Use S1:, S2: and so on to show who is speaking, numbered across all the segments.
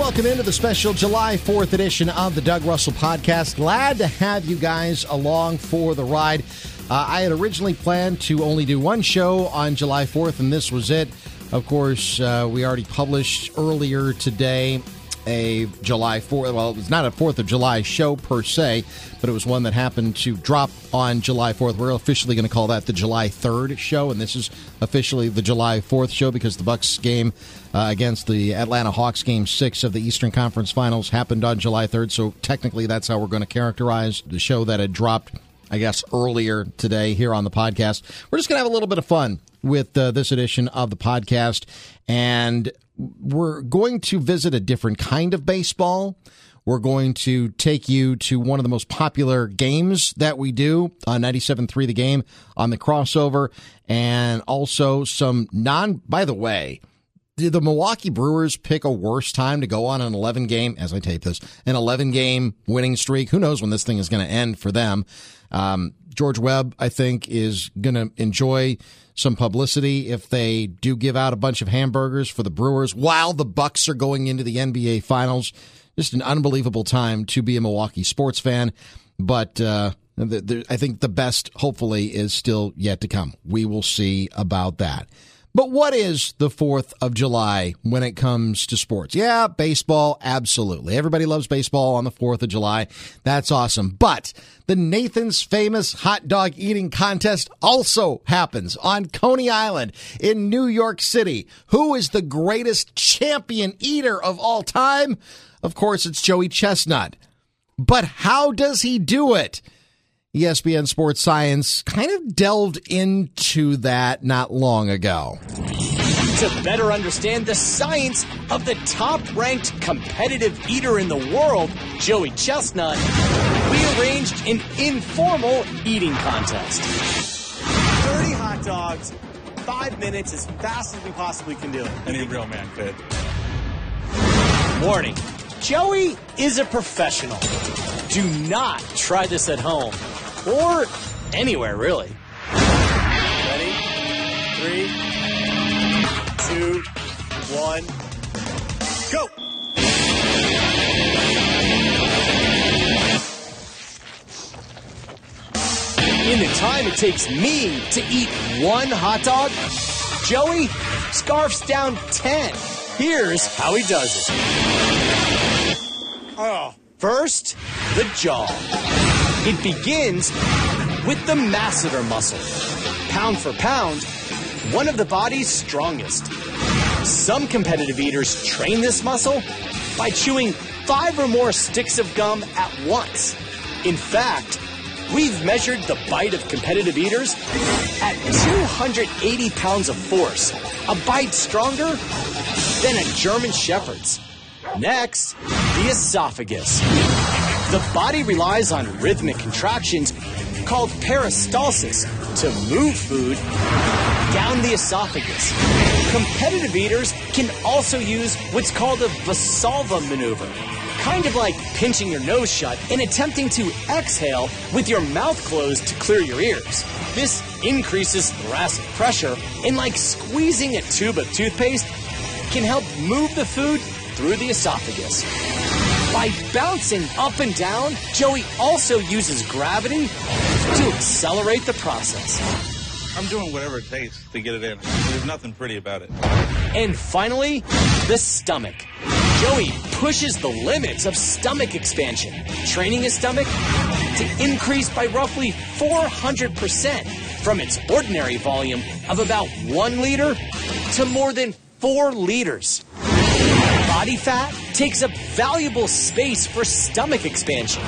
S1: welcome into the special July 4th edition of the Doug Russell Podcast. Glad to have you guys along for the ride. Uh, I had originally planned to only do one show on July 4th, and this was it. Of course, uh, we already published earlier today a July 4th. Well, it was not a 4th of July show per se, but it was one that happened to drop on July 4th. We're officially going to call that the July 3rd show, and this is officially the July 4th show because the Bucks game uh, against the Atlanta Hawks game 6 of the Eastern Conference Finals happened on July 3rd, so technically that's how we're going to characterize the show that had dropped I guess, earlier today here on the podcast. We're just going to have a little bit of fun with uh, this edition of the podcast. And we're going to visit a different kind of baseball. We're going to take you to one of the most popular games that we do on 97.3 The Game on the crossover, and also some non, by the way, did the Milwaukee Brewers pick a worse time to go on an 11 game, as I tape this, an 11 game winning streak? Who knows when this thing is going to end for them? Um, George Webb, I think, is going to enjoy some publicity if they do give out a bunch of hamburgers for the Brewers while the Bucks are going into the NBA Finals. Just an unbelievable time to be a Milwaukee sports fan, but uh, the, the, I think the best, hopefully, is still yet to come. We will see about that. But what is the 4th of July when it comes to sports? Yeah, baseball, absolutely. Everybody loves baseball on the 4th of July. That's awesome. But the Nathan's famous hot dog eating contest also happens on Coney Island in New York City. Who is the greatest champion eater of all time? Of course, it's Joey Chestnut. But how does he do it? ESPN Sports Science kind of delved into that not long ago.
S2: To better understand the science of the top ranked competitive eater in the world, Joey Chestnut, we arranged an informal eating contest.
S3: 30 hot dogs, five minutes, as fast as we possibly can do it.
S4: Any real man could.
S2: Warning Joey is a professional. Do not try this at home or anywhere, really.
S3: Ready? Three, two, one, go!
S2: In the time it takes me to eat one hot dog, Joey scarfs down 10. Here's how he does it.
S3: Oh,
S2: First, the jaw. It begins with the masseter muscle. Pound for pound, one of the body's strongest. Some competitive eaters train this muscle by chewing five or more sticks of gum at once. In fact, we've measured the bite of competitive eaters at 280 pounds of force, a bite stronger than a German Shepherd's. Next, the esophagus. The body relies on rhythmic contractions called peristalsis to move food down the esophagus. Competitive eaters can also use what's called a Valsalva maneuver, kind of like pinching your nose shut and attempting to exhale with your mouth closed to clear your ears. This increases thoracic pressure and like squeezing a tube of toothpaste can help move the food through the esophagus. By bouncing up and down, Joey also uses gravity to accelerate the process.
S4: I'm doing whatever it takes to get it in. There's nothing pretty about it.
S2: And finally, the stomach. Joey pushes the limits of stomach expansion, training his stomach to increase by roughly 400% from its ordinary volume of about one liter to more than four liters. Body fat takes up valuable space for stomach expansion,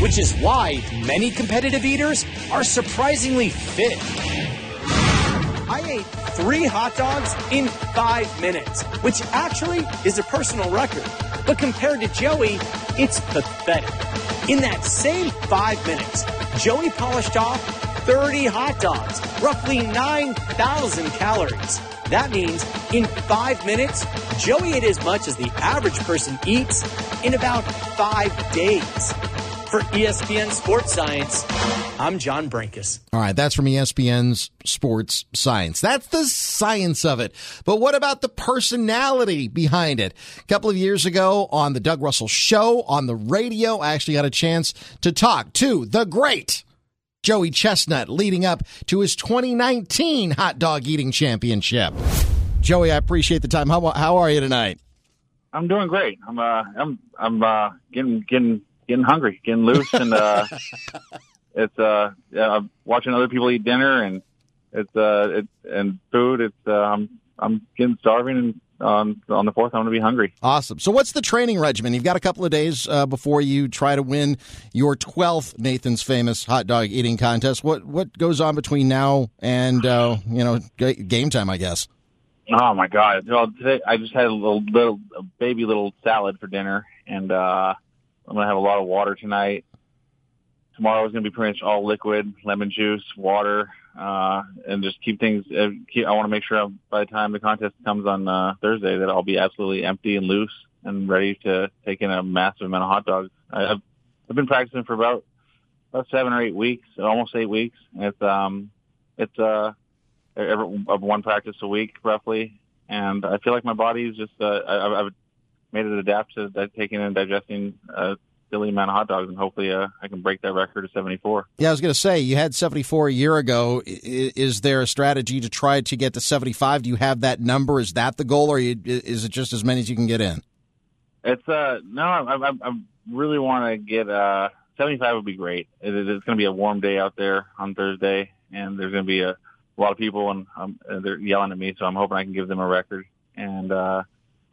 S2: which is why many competitive eaters are surprisingly fit.
S3: I ate three hot dogs in five minutes, which actually is a personal record. But compared to Joey, it's pathetic. In that same five minutes, Joey polished off 30 hot dogs, roughly 9,000 calories. That means in five minutes, Joey ate as much as the average person eats in about five days. For ESPN Sports Science, I'm John Brenkus.
S1: All right, that's from ESPN's Sports Science. That's the science of it. But what about the personality behind it? A couple of years ago on the Doug Russell Show on the radio, I actually got a chance to talk to the great Joey Chestnut leading up to his 2019 hot dog eating championship. Joey, I appreciate the time. How, how are you tonight?
S5: I'm doing great. I'm uh I'm I'm uh getting getting getting hungry, getting loose, and uh, it's uh, I'm watching other people eat dinner, and it's uh, it's and food. It's uh, I'm I'm getting starving, and on on the fourth, I'm going to be hungry.
S1: Awesome. So, what's the training regimen? You've got a couple of days uh, before you try to win your twelfth Nathan's famous hot dog eating contest. What what goes on between now and uh, you know game time? I guess.
S5: Oh my god! Well, today I just had a little little a baby little salad for dinner, and uh, I'm gonna have a lot of water tonight. Tomorrow is gonna be pretty much all liquid, lemon juice, water, uh, and just keep things. Uh, keep, I want to make sure by the time the contest comes on uh, Thursday that I'll be absolutely empty and loose and ready to take in a massive amount of hot dogs. I, I've I've been practicing for about about seven or eight weeks, almost eight weeks. It's um it's uh every, one practice a week roughly, and I feel like my body is just uh, I, I've made it adapt to taking and digesting a silly amount of hot dogs, and hopefully uh, I can break that record of 74.
S1: Yeah, I was going to say you had 74 a year ago. Is there a strategy to try to get to 75? Do you have that number? Is that the goal, or is it just as many as you can get in?
S5: It's uh no, I, I, I really want to get uh 75 would be great. It, it's going to be a warm day out there on Thursday, and there's going to be a, a lot of people, and um, they're yelling at me, so I'm hoping I can give them a record. And uh,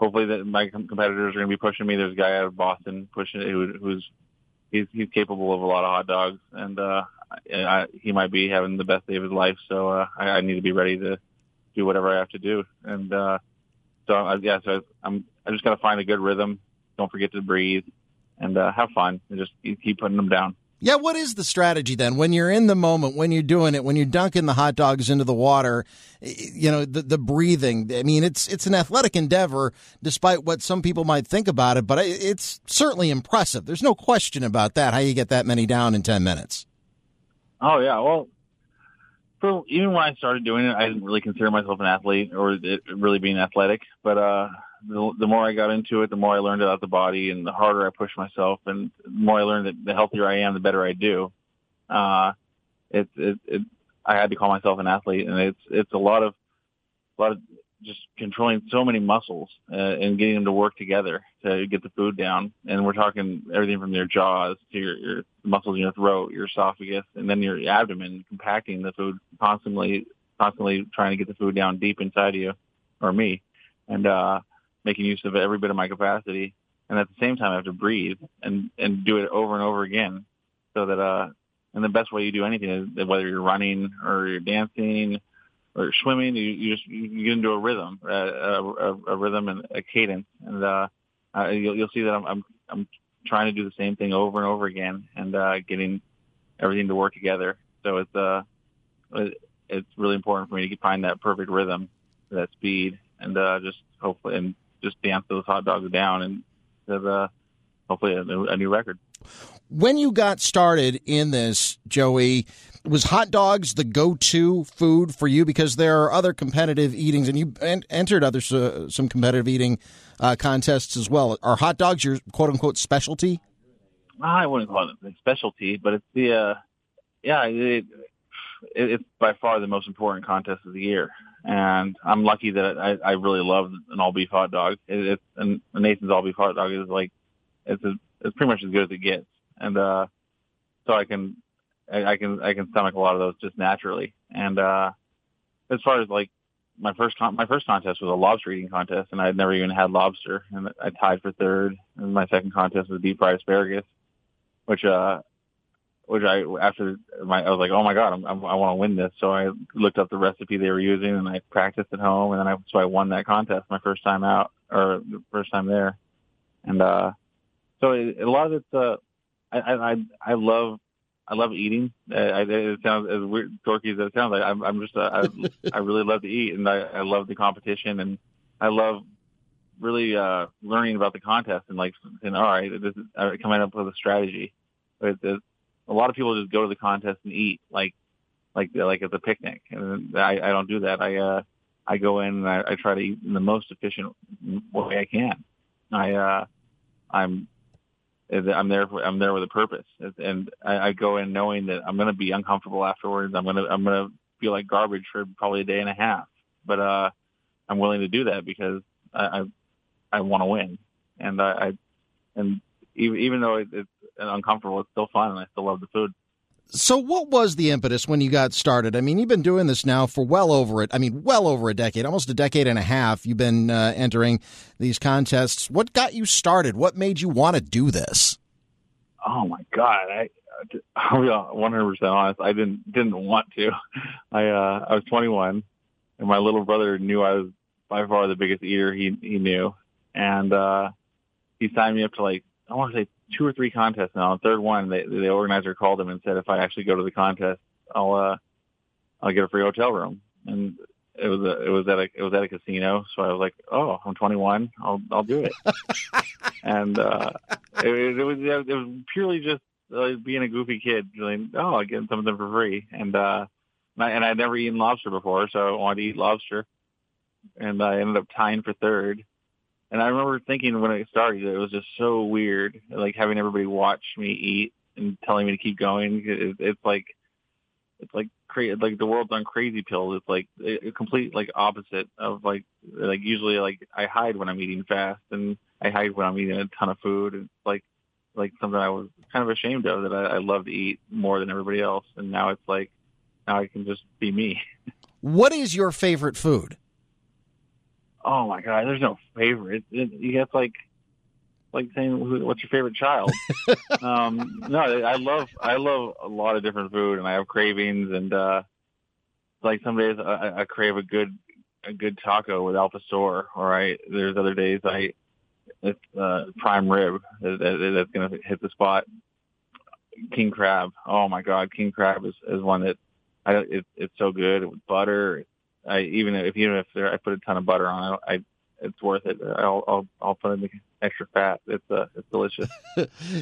S5: hopefully that my competitors are going to be pushing me. There's a guy out of Boston pushing who, who's he's he's capable of a lot of hot dogs, and uh, I, he might be having the best day of his life. So uh, I, I need to be ready to do whatever I have to do. And uh, so I, yeah, so I'm I just got to find a good rhythm. Don't forget to breathe and uh, have fun and just keep putting them down.
S1: Yeah, what is the strategy then when you're in the moment, when you're doing it, when you're dunking the hot dogs into the water, you know, the, the breathing. I mean, it's it's an athletic endeavor despite what some people might think about it, but it's certainly impressive. There's no question about that. How you get that many down in 10 minutes.
S5: Oh yeah, well, even when I started doing it, I didn't really consider myself an athlete or really being athletic, but uh the, the more I got into it, the more I learned about the body, and the harder I pushed myself, and the more I learned that the healthier I am, the better I do. Uh, it's it, it, I had to call myself an athlete, and it's it's a lot of a lot of just controlling so many muscles uh, and getting them to work together to get the food down. And we're talking everything from your jaws to your, your muscles in your throat, your esophagus, and then your abdomen, compacting the food constantly, constantly trying to get the food down deep inside of you or me. And, uh, making use of every bit of my capacity. And at the same time, I have to breathe and, and do it over and over again so that, uh, and the best way you do anything is whether you're running or you're dancing or swimming, you, you just, you get into a rhythm, a, a, a rhythm and a cadence. And, uh, uh, you'll, you'll see that I'm, I'm, I'm trying to do the same thing over and over again and, uh, getting everything to work together. So it's, uh, it's really important for me to find that perfect rhythm, that speed, and, uh, just hopefully, and just dance those hot dogs down and have uh, hopefully a new, a new record.
S1: When you got started in this, Joey, was hot dogs the go-to food for you? Because there are other competitive eatings, and you entered other uh, some competitive eating uh, contests as well. Are hot dogs your quote unquote specialty?
S5: I wouldn't call it a specialty, but it's the uh, yeah, it, it, it's by far the most important contest of the year and I'm lucky that I, I really love an all beef hot dog. It, it's and Nathan's all beef hot dog is like it's a, it's pretty much as good as it gets, and uh, so I can I, I can I can stomach a lot of those just naturally. And uh, as far as like my first con- my first contest was a lobster eating contest, and I had never even had lobster, and I tied for third. And my second contest was deep fried asparagus, which uh which I after my I was like, oh my god, I'm, I'm, i want to win this. So I looked up the recipe they were using and I practiced at home, and then I so I won that contest my first time out or the first time there, and uh, so it, a lot of it's uh, I I I love I love eating. I, it sounds as weird, dorky as it sounds. Like I'm, I'm just, uh, I, I really love to eat, and I, I love the competition, and I love really uh, learning about the contest and like saying, all right, this is, uh, coming up with a strategy But the, a lot of people just go to the contest and eat like like like at the picnic, and I, I don't do that. I uh, I go in and I, I try to eat in the most efficient way I can. I uh, I'm I'm there. For, I'm there with a purpose, and I, I go in knowing that I'm going to be uncomfortable afterwards. I'm going to I'm going to feel like garbage for probably a day and a half, but uh, I'm willing to do that because I I, I want to win, and I, I and even even though it, it's uncomfortable, it's still fun, and I still love the food.
S1: So, what was the impetus when you got started? I mean, you've been doing this now for well over it. I mean, well over a decade, almost a decade and a half. You've been uh, entering these contests. What got you started? What made you want to do this?
S5: Oh my God, I I'll be 100 percent honest. I didn't didn't want to. I uh, I was 21, and my little brother knew I was by far the biggest eater he he knew, and uh, he signed me up to like I want to say two or three contests now. The third one, they, the organizer called him and said, if I actually go to the contest, I'll uh, I'll get a free hotel room. And it was a, it was at a it was at a casino, so I was like, oh, I'm 21, I'll I'll do it. and uh, it, it was it was purely just uh, being a goofy kid, like, oh, I get something for free. And uh, and I'd never eaten lobster before, so I wanted to eat lobster. And I ended up tying for third and I remember thinking when it started, it was just so weird, like having everybody watch me eat and telling me to keep going. It, it's like, it's like crazy, like the world's on crazy pills. It's like a complete like opposite of like, like usually like I hide when I'm eating fast and I hide when I'm eating a ton of food. It's like, like something I was kind of ashamed of that I, I love to eat more than everybody else. And now it's like, now I can just be me.
S1: What is your favorite food?
S5: Oh my god, there's no favorite. It, it, you get like like saying what's your favorite child. um, no, I love I love a lot of different food, and I have cravings, and uh, like some days I, I crave a good a good taco with Al Pastor, or I there's other days I it's uh, prime rib that, that, that's gonna hit the spot. King crab, oh my god, king crab is is one that I it, it's so good with butter. I even if even if there, I put a ton of butter on it, I it's worth it. I'll I'll, I'll put in the extra fat. It's uh, it's delicious.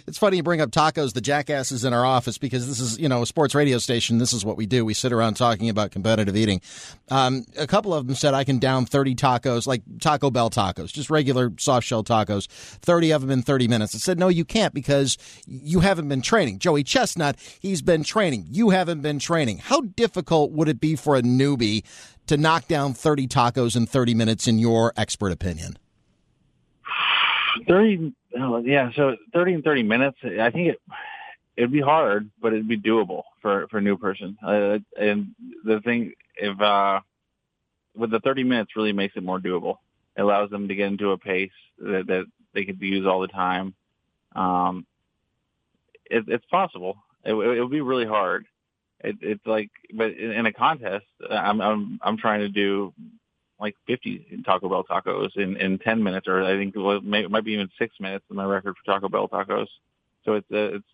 S1: it's funny you bring up tacos. The jackasses in our office because this is you know a sports radio station. This is what we do. We sit around talking about competitive eating. Um, a couple of them said I can down thirty tacos, like Taco Bell tacos, just regular soft shell tacos. Thirty of them in thirty minutes. I said no, you can't because you haven't been training. Joey Chestnut, he's been training. You haven't been training. How difficult would it be for a newbie to knock down thirty tacos in thirty minutes? In your expert opinion?
S5: 30, yeah, so 30 and 30 minutes, I think it, it'd be hard, but it'd be doable for, for a new person. Uh, and the thing, if, uh, with the 30 minutes really makes it more doable. It allows them to get into a pace that, that they could use all the time. Um, it, it's possible. It, it would be really hard. It, it's like, but in a contest, I'm, I'm, I'm trying to do like 50 Taco Bell tacos in, in 10 minutes, or I think it, may, it might be even six minutes in my record for Taco Bell tacos. So it's uh, it's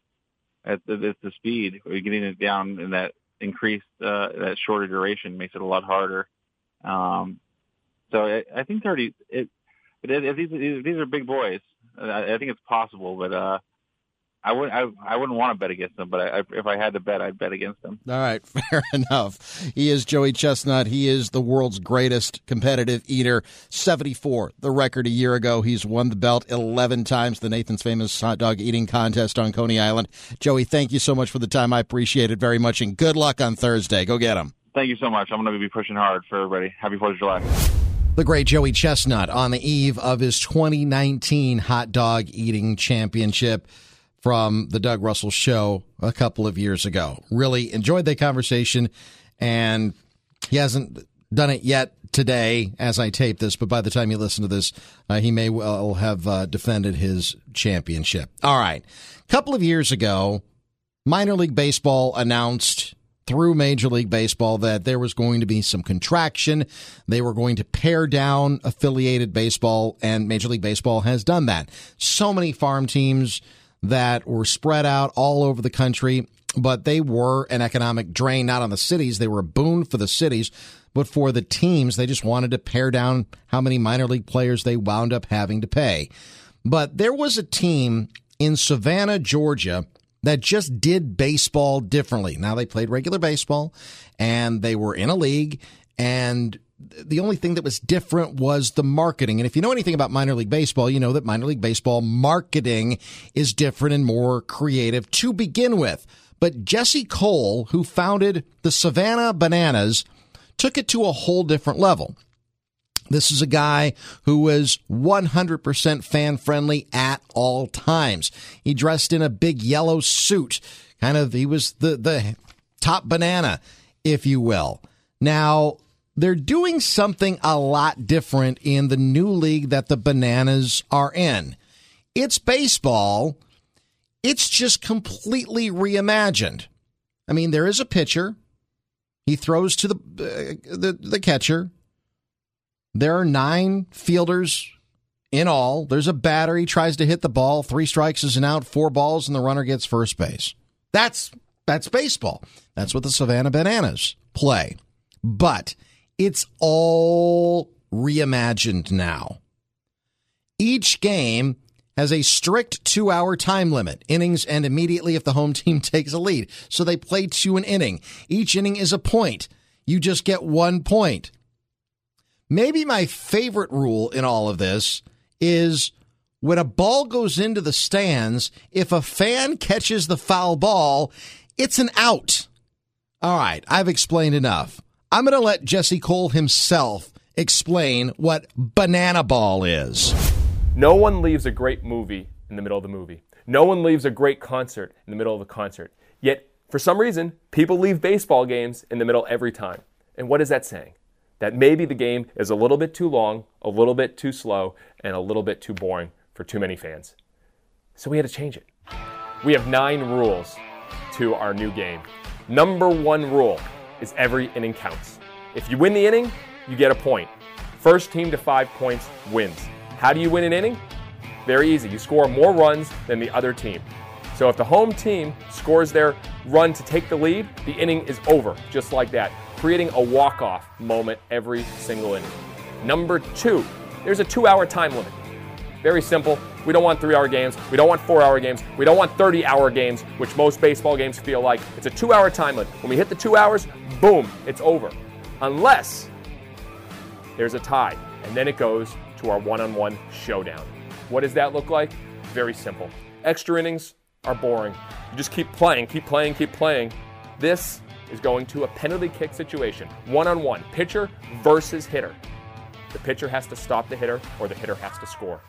S5: it's, it's the speed. Getting it down in that increased uh, that shorter duration makes it a lot harder. Um, so I, I think 30. It, it, it, these these are big boys. I, I think it's possible, but uh, I wouldn't. I, I wouldn't want to bet against them, but I, if I had to bet, I'd bet against them.
S1: All right, fair enough. He is Joey Chestnut. He is the world's greatest competitive eater. Seventy-four, the record a year ago. He's won the belt eleven times. The Nathan's famous hot dog eating contest on Coney Island. Joey, thank you so much for the time. I appreciate it very much, and good luck on Thursday. Go get him.
S5: Thank you so much. I'm going to be pushing hard for everybody. Happy Fourth of July.
S1: The great Joey Chestnut on the eve of his 2019 hot dog eating championship from the Doug Russell show a couple of years ago. Really enjoyed that conversation, and he hasn't done it yet today as I tape this, but by the time you listen to this, uh, he may well have uh, defended his championship. All right. A couple of years ago, minor league baseball announced through Major League Baseball that there was going to be some contraction. They were going to pare down affiliated baseball, and Major League Baseball has done that. So many farm teams that were spread out all over the country, but they were an economic drain, not on the cities. They were a boon for the cities, but for the teams, they just wanted to pare down how many minor league players they wound up having to pay. But there was a team in Savannah, Georgia, that just did baseball differently. Now they played regular baseball and they were in a league and the only thing that was different was the marketing. And if you know anything about minor league baseball, you know that minor league baseball marketing is different and more creative to begin with. But Jesse Cole, who founded the Savannah Bananas, took it to a whole different level. This is a guy who was 100% fan friendly at all times. He dressed in a big yellow suit. Kind of, he was the, the top banana, if you will. Now, they're doing something a lot different in the new league that the Bananas are in. It's baseball. It's just completely reimagined. I mean, there is a pitcher. He throws to the uh, the, the catcher. There are nine fielders in all. There's a batter. He tries to hit the ball. Three strikes is an out. Four balls, and the runner gets first base. That's that's baseball. That's what the Savannah Bananas play. But it's all reimagined now. Each game has a strict two hour time limit, innings and immediately if the home team takes a lead. So they play to an inning. Each inning is a point. You just get one point. Maybe my favorite rule in all of this is when a ball goes into the stands, if a fan catches the foul ball, it's an out. All right, I've explained enough. I'm going to let Jesse Cole himself explain what banana ball is.
S6: No one leaves a great movie in the middle of the movie. No one leaves a great concert in the middle of the concert. Yet, for some reason, people leave baseball games in the middle every time. And what is that saying? That maybe the game is a little bit too long, a little bit too slow, and a little bit too boring for too many fans. So we had to change it. We have nine rules to our new game. Number one rule is every inning counts. If you win the inning, you get a point. First team to five points wins. How do you win an inning? Very easy. You score more runs than the other team. So if the home team scores their run to take the lead, the inning is over, just like that, creating a walk-off moment every single inning. Number two, there's a two-hour time limit. Very simple. We don't want three hour games. We don't want four hour games. We don't want 30 hour games, which most baseball games feel like. It's a two hour time limit. When we hit the two hours, boom, it's over. Unless there's a tie. And then it goes to our one on one showdown. What does that look like? Very simple. Extra innings are boring. You just keep playing, keep playing, keep playing. This is going to a penalty kick situation. One on one, pitcher versus hitter. The pitcher has to stop the hitter or the hitter has to score.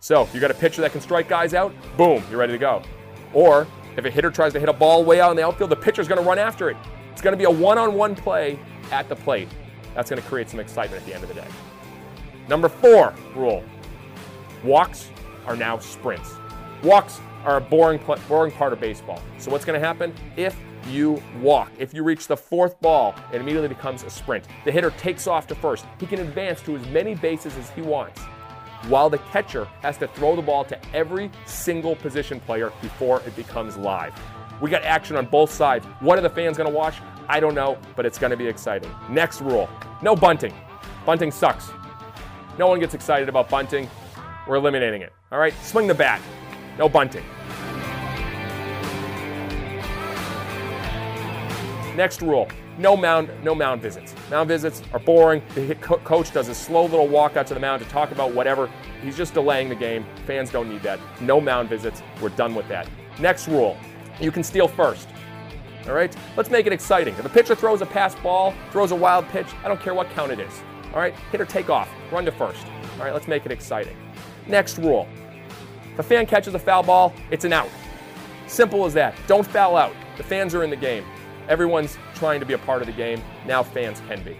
S6: So you got a pitcher that can strike guys out, boom, you're ready to go. Or if a hitter tries to hit a ball way out in the outfield, the pitcher's going to run after it. It's going to be a one on one play at the plate. That's going to create some excitement at the end of the day. Number four rule walks are now sprints. Walks are a boring, boring part of baseball. So what's going to happen? If you walk. If you reach the fourth ball, it immediately becomes a sprint. The hitter takes off to first. He can advance to as many bases as he wants while the catcher has to throw the ball to every single position player before it becomes live. We got action on both sides. What are the fans going to watch? I don't know, but it's going to be exciting. Next rule no bunting. Bunting sucks. No one gets excited about bunting. We're eliminating it. All right, swing the bat. No bunting. Next rule no mound, no mound visits. Mound visits are boring. The co- coach does a slow little walk out to the mound to talk about whatever. He's just delaying the game. Fans don't need that. No mound visits. We're done with that. Next rule you can steal first. All right? Let's make it exciting. If a pitcher throws a pass ball, throws a wild pitch, I don't care what count it is. All right? Hitter take off, run to first. All right, let's make it exciting. Next rule if a fan catches a foul ball, it's an out. Simple as that. Don't foul out. The fans are in the game. Everyone's trying to be a part of the game. Now fans can be.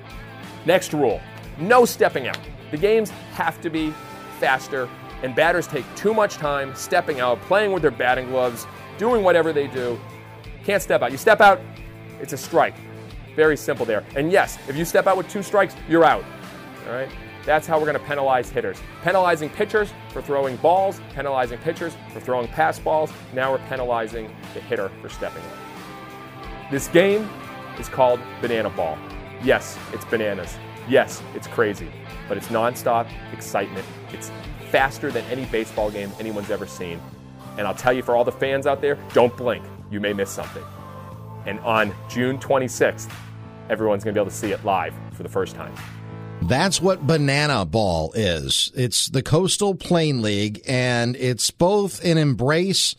S6: Next rule no stepping out. The games have to be faster, and batters take too much time stepping out, playing with their batting gloves, doing whatever they do. Can't step out. You step out, it's a strike. Very simple there. And yes, if you step out with two strikes, you're out. All right? That's how we're going to penalize hitters. Penalizing pitchers for throwing balls, penalizing pitchers for throwing pass balls. Now we're penalizing the hitter for stepping out. This game is called Banana Ball. Yes, it's bananas. Yes, it's crazy, but it's nonstop excitement. It's faster than any baseball game anyone's ever seen. And I'll tell you for all the fans out there, don't blink. You may miss something. And on June 26th, everyone's going to be able to see it live for the first time.
S1: That's what Banana Ball is. It's the Coastal Plain League, and it's both an embrace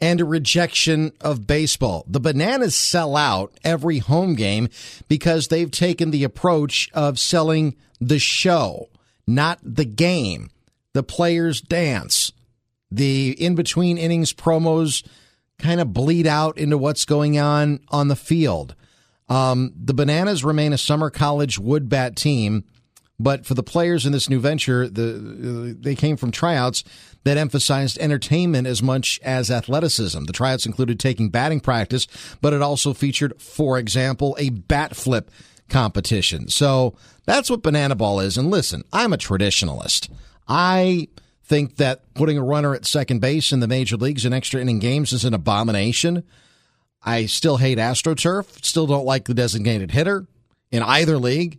S1: and a rejection of baseball. The Bananas sell out every home game because they've taken the approach of selling the show, not the game. The players dance. The in between innings promos kind of bleed out into what's going on on the field. Um, the Bananas remain a summer college wood bat team, but for the players in this new venture, the they came from tryouts that emphasized entertainment as much as athleticism. The tryouts included taking batting practice, but it also featured, for example, a bat flip competition. So that's what Banana Ball is. And listen, I'm a traditionalist. I think that putting a runner at second base in the major leagues in extra inning games is an abomination. I still hate AstroTurf, still don't like the designated hitter in either league.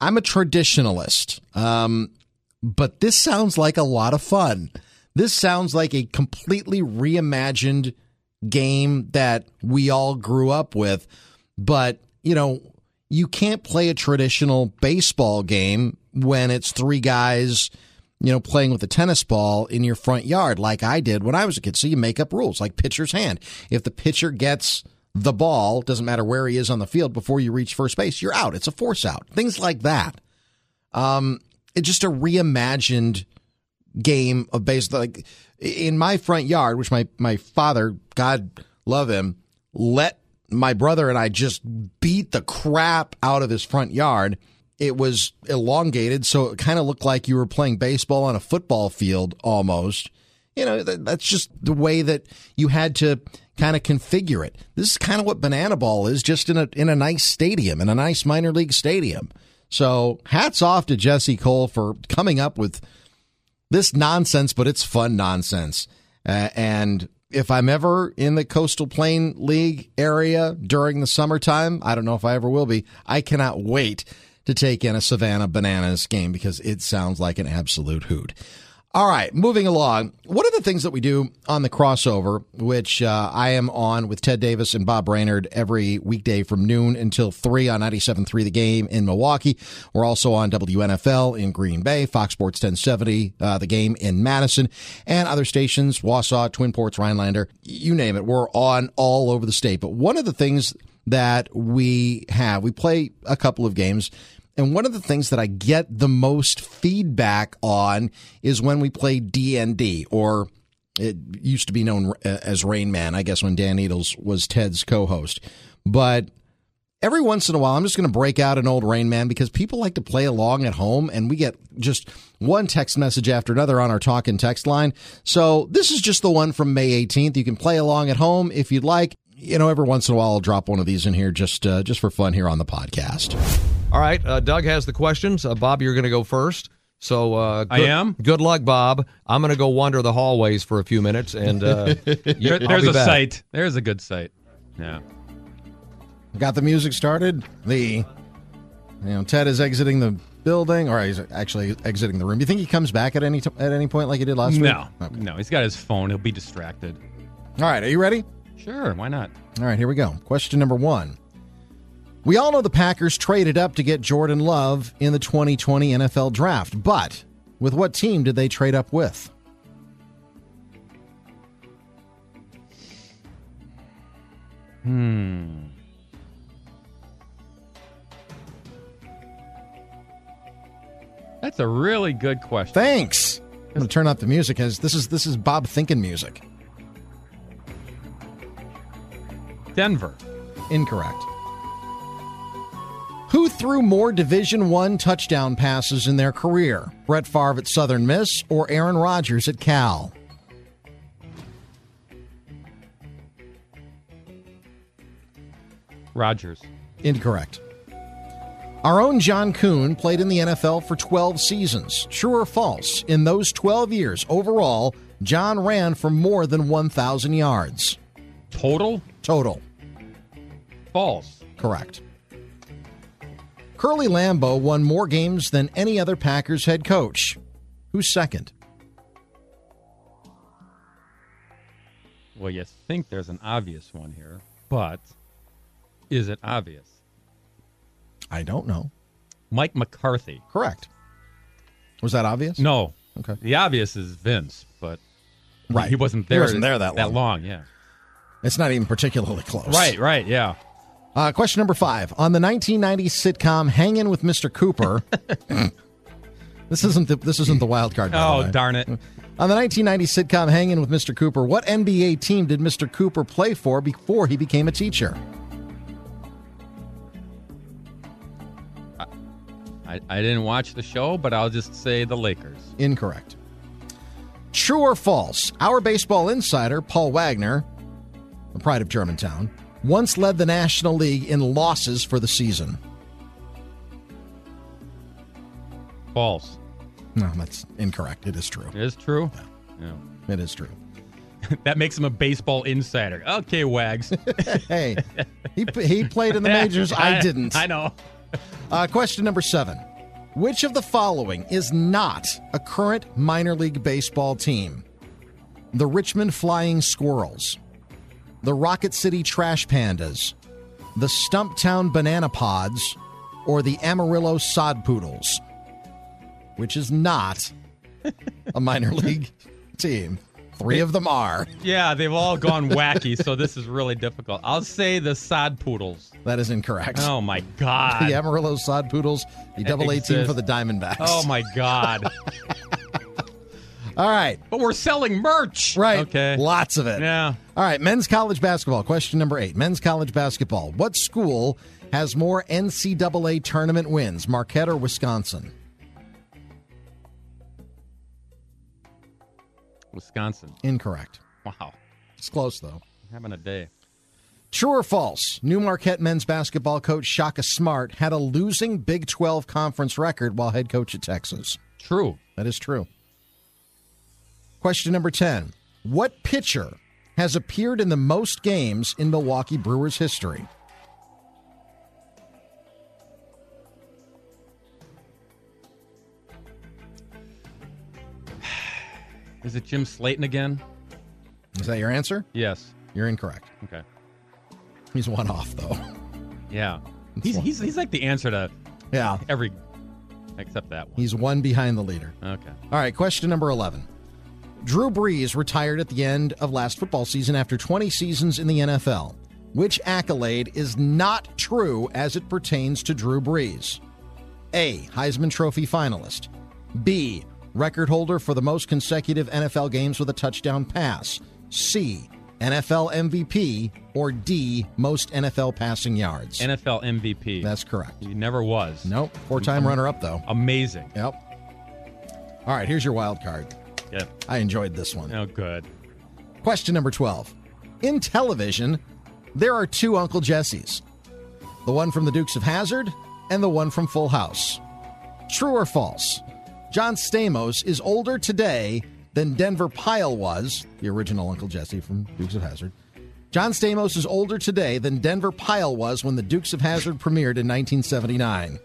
S1: I'm a traditionalist. Um, but this sounds like a lot of fun. This sounds like a completely reimagined game that we all grew up with. But, you know, you can't play a traditional baseball game when it's three guys, you know, playing with a tennis ball in your front yard like I did when I was a kid. So you make up rules like pitcher's hand. If the pitcher gets the ball, doesn't matter where he is on the field before you reach first base, you're out. It's a force out. Things like that. Um, it's just a reimagined game of baseball. Like in my front yard, which my my father, God love him, let my brother and I just beat the crap out of his front yard. It was elongated, so it kind of looked like you were playing baseball on a football field almost. You know, that's just the way that you had to kind of configure it. This is kind of what Banana Ball is, just in a in a nice stadium, in a nice minor league stadium. So hats off to Jesse Cole for coming up with this nonsense, but it's fun nonsense. Uh, and if I'm ever in the Coastal Plain League area during the summertime, I don't know if I ever will be, I cannot wait to take in a Savannah Bananas game because it sounds like an absolute hoot. All right, moving along. One of the things that we do on the crossover, which uh, I am on with Ted Davis and Bob Brainerd every weekday from noon until 3 on 97.3 The Game in Milwaukee. We're also on WNFL in Green Bay, Fox Sports 1070, uh, The Game in Madison, and other stations, Wausau, Twin Ports, Rhinelander, you name it. We're on all over the state. But one of the things that we have, we play a couple of games and one of the things that I get the most feedback on is when we play D&D or it used to be known as Rain Man, I guess when Dan Needles was Ted's co-host. But every once in a while, I'm just going to break out an old Rain Man because people like to play along at home, and we get just one text message after another on our talk and text line. So this is just the one from May 18th. You can play along at home if you'd like. You know, every once in a while, I'll drop one of these in here just uh, just for fun here on the podcast.
S7: All right, uh, Doug has the questions. Uh, Bob, you're going to go first. So uh,
S8: I am.
S7: Good luck, Bob. I'm going to go wander the hallways for a few minutes, and uh,
S8: there, there's a back. site. There's a good site. Yeah.
S1: Got the music started. The you know Ted is exiting the building, or he's actually exiting the room. Do you think he comes back at any t- at any point like he did last
S8: no.
S1: week?
S8: No, okay. no. He's got his phone. He'll be distracted.
S1: All right, are you ready?
S8: Sure. Why not?
S1: All right, here we go. Question number one. We all know the Packers traded up to get Jordan Love in the 2020 NFL draft, but with what team did they trade up with?
S8: Hmm. That's a really good question.
S1: Thanks. I'm going to turn up the music as this is this is Bob thinking music.
S8: Denver.
S1: Incorrect. Who threw more Division One touchdown passes in their career? Brett Favre at Southern Miss or Aaron Rodgers at Cal?
S8: Rodgers.
S1: Incorrect. Our own John Kuhn played in the NFL for 12 seasons. True or false? In those 12 years, overall, John ran for more than 1,000 yards.
S8: Total?
S1: Total.
S8: False.
S1: Correct. Curly Lambeau won more games than any other Packers head coach. Who's second?
S8: Well, you think there's an obvious one here, but is it obvious?
S1: I don't know.
S8: Mike McCarthy.
S1: Correct. Was that obvious?
S8: No.
S1: Okay.
S8: The obvious is Vince, but
S1: Right.
S8: he wasn't
S1: He
S8: there.
S1: wasn't there that
S8: that
S1: long.
S8: long. Yeah.
S1: It's not even particularly close.
S8: Right. Right. Yeah.
S1: Uh, question number five. On the 1990 sitcom Hangin' with Mr. Cooper. this isn't the this isn't the wild card. by the
S8: Oh
S1: way.
S8: darn it!
S1: On the 1990 sitcom Hangin' with Mr. Cooper, what NBA team did Mr. Cooper play for before he became a teacher?
S8: I, I didn't watch the show, but I'll just say the Lakers.
S1: Incorrect. True or false? Our baseball insider, Paul Wagner, the pride of Germantown, once led the National League in losses for the season.
S8: False.
S1: No, that's incorrect. It is true.
S8: It is true. Yeah.
S1: It is true.
S8: that makes him a baseball insider. Okay, Wags.
S1: hey, he, he played in the majors. I didn't.
S8: I know.
S1: Uh, question number seven. Which of the following is not a current minor league baseball team? The Richmond Flying Squirrels, the Rocket City Trash Pandas, the Stumptown Banana Pods, or the Amarillo Sod Poodles? Which is not a minor league team. Three of them are.
S8: Yeah, they've all gone wacky, so this is really difficult. I'll say the Sod Poodles.
S1: That is incorrect.
S8: Oh my God.
S1: The Amarillo Sod Poodles, the double A team for the Diamondbacks.
S8: Oh my God.
S1: All right.
S8: but we're selling merch.
S1: Right.
S8: Okay.
S1: Lots of it.
S8: Yeah.
S1: All right. Men's college basketball. Question number eight. Men's college basketball. What school has more NCAA tournament wins, Marquette or Wisconsin?
S8: Wisconsin.
S1: Incorrect.
S8: Wow.
S1: It's close, though.
S8: Having a day.
S1: True or false? New Marquette men's basketball coach Shaka Smart had a losing Big 12 conference record while head coach at Texas.
S8: True.
S1: That is true. Question number 10. What pitcher has appeared in the most games in Milwaukee Brewers history?
S8: Is it Jim Slaton again?
S1: Is that your answer?
S8: Yes.
S1: You're incorrect.
S8: Okay.
S1: He's one off, though.
S8: Yeah. He's, he's, he's like the answer to
S1: Yeah.
S8: every, except that one.
S1: He's one behind the leader.
S8: Okay.
S1: All right, question number 11. Drew Brees retired at the end of last football season after 20 seasons in the NFL. Which accolade is not true as it pertains to Drew Brees? A. Heisman Trophy finalist. B. Record holder for the most consecutive NFL games with a touchdown pass. C. NFL MVP. Or D. Most NFL passing yards.
S8: NFL MVP.
S1: That's correct.
S8: he never was.
S1: Nope. Four time runner up, though.
S8: Amazing.
S1: Yep. All right, here's your wild card.
S8: Yeah.
S1: I enjoyed this one.
S8: Oh, good.
S1: Question number 12. In television, there are two Uncle Jessies the one from the Dukes of Hazzard and the one from Full House. True or false? John Stamos is older today than Denver Pyle was, the original Uncle Jesse from Dukes of Hazzard. John Stamos is older today than Denver Pyle was when the Dukes of Hazzard premiered in 1979.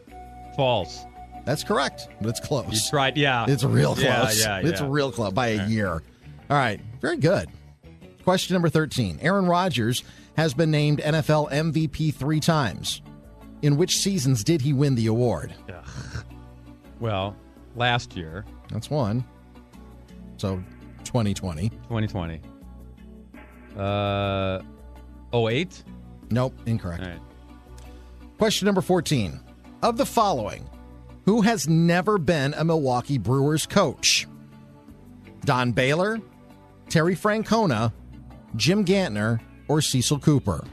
S8: False.
S1: That's correct, but it's close.
S8: You tried. Yeah.
S1: It's real
S8: Yeah,
S1: close.
S8: yeah,
S1: It's
S8: yeah.
S1: real close by a year. All right. Very good. Question number 13. Aaron Rodgers has been named NFL MVP three times. In which seasons did he win the award?
S8: Well, last year,
S1: That's one. So 2020.
S8: 2020. Uh, 08?
S1: Nope, incorrect.
S8: All right.
S1: Question number 14. Of the following, who has never been a Milwaukee Brewers coach? Don Baylor, Terry Francona, Jim Gantner, or Cecil Cooper?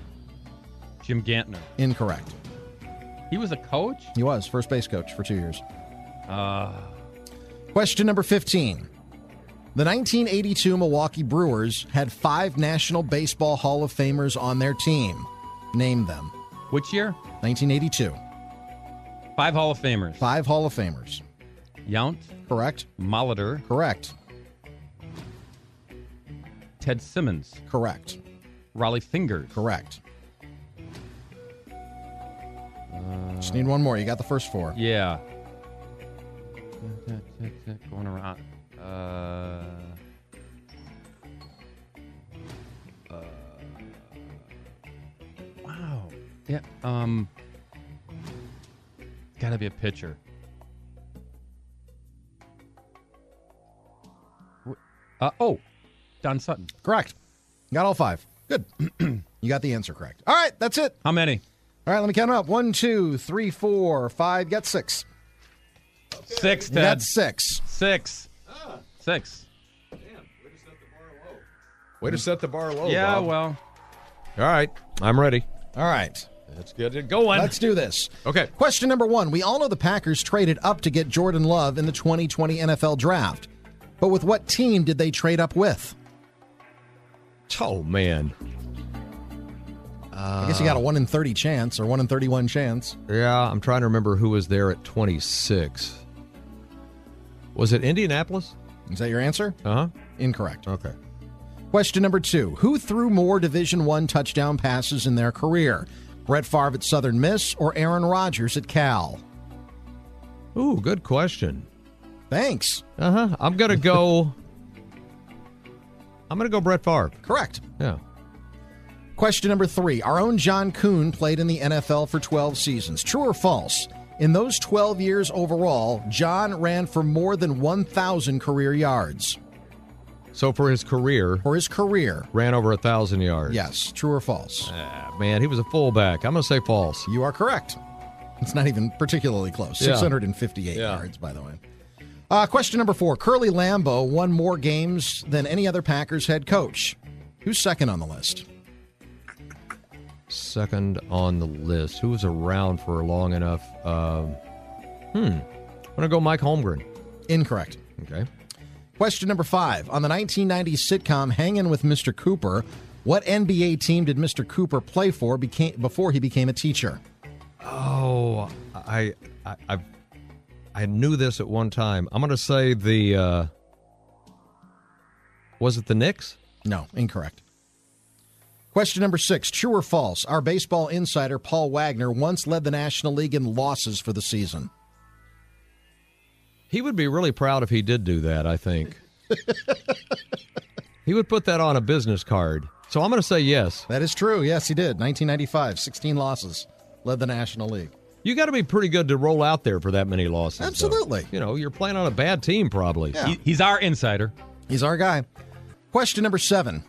S8: Jim Gantner.
S1: Incorrect.
S8: He was a coach?
S1: He was first base coach for two years.
S8: Uh,
S1: Question number 15. The 1982 Milwaukee Brewers had five National Baseball Hall of Famers on their team. Name them.
S8: which year?
S1: 1982.
S8: Five Hall of Famers.
S1: Five Hall of Famers.
S8: Yount.
S1: Correct.
S8: Molitor.
S1: Correct.
S8: Ted Simmons.
S1: Correct.
S8: Rollie Fingers.
S1: Correct. Uh, Just need one more. You got the first four.
S8: Yeah. Going around. Uh, uh, wow. Yeah. Um. Got to be a pitcher. Uh, oh, Don Sutton.
S1: Correct. Got all five. Good. you got the answer correct. All right, that's it.
S8: How many?
S1: All right, let me count them up. One, two, three, four, five. Got six.
S8: Six.
S1: You
S8: Ted.
S1: got six.
S8: Six. Six.
S7: Way to set the bar low.
S8: yeah.
S7: Bob.
S8: Well.
S7: All right, I'm ready.
S1: All right.
S7: Let's get it going.
S1: Let's do this.
S7: okay.
S1: Question number one. We all know the Packers traded up to get Jordan Love in the 2020 NFL draft. But with what team did they trade up with?
S7: Oh man.
S1: I guess you got a 1 in 30 chance or 1 in 31 chance.
S7: Yeah, I'm trying to remember who was there at 26. Was it Indianapolis?
S1: Is that your answer?
S7: Uh huh.
S1: Incorrect.
S7: Okay.
S1: Question number two. Who threw more Division One touchdown passes in their career? Brett Favre at Southern Miss or Aaron Rodgers at Cal?
S7: Ooh, good question.
S1: Thanks.
S7: Uh huh. I'm gonna go. I'm gonna go Brett Favre.
S1: Correct.
S7: Yeah.
S1: Question number three. Our own John Kuhn played in the NFL for 12 seasons. True or false? In those 12 years overall, John ran for more than 1,000 career yards.
S7: So for his career,
S1: For his career,
S7: ran over a thousand yards.
S1: yes. True or false?
S7: Ah, man, he was a fullback. I'm gonna say false.
S1: You are correct. It's not even particularly close.
S7: Yeah.
S1: 658
S7: Yeah.
S1: yards, by the way. Uh, question number four. Curly Lambeau won more games than any other Packers head coach. Who's second on the list?
S7: Second on the list. Who was around for long enough? Um, hmm. I'm gonna go Mike Holmgren.
S1: Incorrect.
S7: Okay.
S1: Question number five. On the 1990s sitcom Hanging with Mr. Cooper, what NBA team did Mr. Cooper play for became, before he became a teacher?
S7: Oh, I, I, I, I knew this at one time. I'm gonna say the. Uh, was it the Knicks?
S1: No, incorrect. Question number six. True or false? Our baseball insider, Paul Wagner, once led the National League in losses for the season.
S7: He would be really proud if he did do that. I think. he would put that on a business card. So I'm going to say yes.
S1: That is true. Yes, he did. 1995, 16 losses, led the National League.
S7: You got to be pretty good to roll out there for that many losses. though.
S1: Absolutely.
S7: You know, you're playing on a bad team, probably.
S1: Yeah.
S8: He, he's our insider.
S1: He's our guy. Question number seven.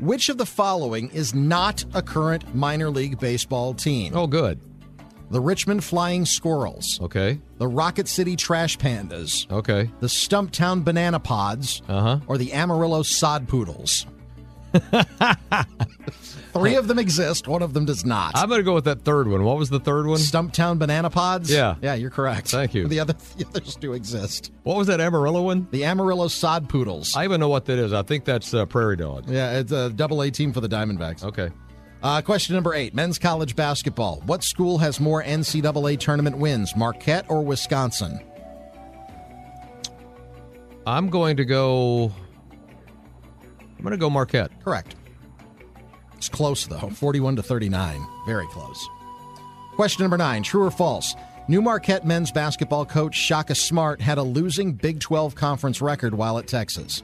S1: Which of the following is not a current minor league baseball team?
S7: Oh, good.
S1: The Richmond Flying Squirrels,
S7: Okay.
S1: the Rocket City Trash Pandas,
S7: Okay.
S1: the Stumptown Banana Pods,
S7: Uh huh.
S1: or the Amarillo Sod Poodles. Three of them exist, one of them does not.
S7: I'm going to go with that third one. What was the third one?
S1: Stumptown Banana Pods?
S7: Yeah.
S1: Yeah, you're correct.
S7: Thank you.
S1: The, other, the others do exist.
S7: What was that Amarillo one?
S1: The Amarillo Sod Poodles.
S7: I even know what that is. I think that's uh, Prairie Dog.
S1: yeah, it's a double A team for the Diamondbacks.
S7: Okay.
S1: Uh, question number eight men's college basketball. What school has more NCAA tournament wins, Marquette or Wisconsin?
S7: I'm going to go. I'm going to go Marquette.
S1: Correct. It's close, though 41 to 39. Very close. Question number nine true or false? New Marquette men's basketball coach Shaka Smart had a losing Big 12 conference record while at Texas.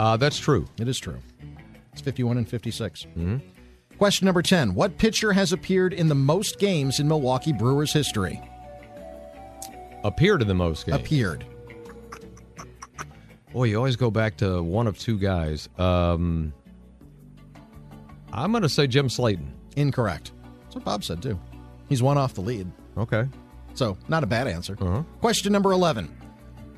S7: Uh, that's true.
S1: It is true. It's 51 and 56. Mm-hmm. Question number 10 What pitcher has appeared in the most games in Milwaukee Brewers history?
S7: Appeared in the most games.
S1: Appeared.
S7: Boy, you always go back to one of two guys. Um, I'm going to say Jim Slaton.
S1: Incorrect. That's what Bob said, too. He's one off the lead.
S7: Okay.
S1: So, not a bad answer.
S7: Uh-huh.
S1: Question number 11.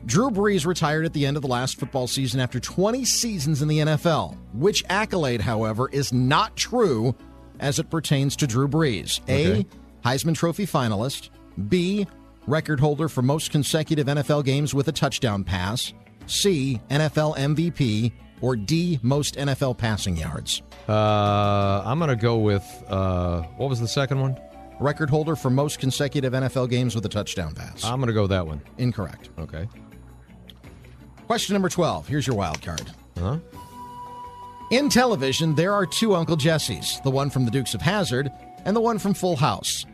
S1: Drew Brees retired at the end of the last football season after 20 seasons in the NFL. Which accolade, however, is not true as it pertains to Drew Brees?
S7: Okay.
S1: A. Heisman Trophy finalist. B. Record holder for most consecutive NFL games with a touchdown pass. C. NFL MVP. Or D. Most NFL passing yards.
S7: Uh, I'm going to go with uh, what was the second one?
S1: Record holder for most consecutive NFL games with a touchdown pass.
S7: I'm going to go that one.
S1: Incorrect.
S7: Okay.
S1: Question number 12. Here's your wild card.
S7: Huh?
S1: In television, there are two Uncle Jessies the one from the Dukes of Hazzard and the one from Full House.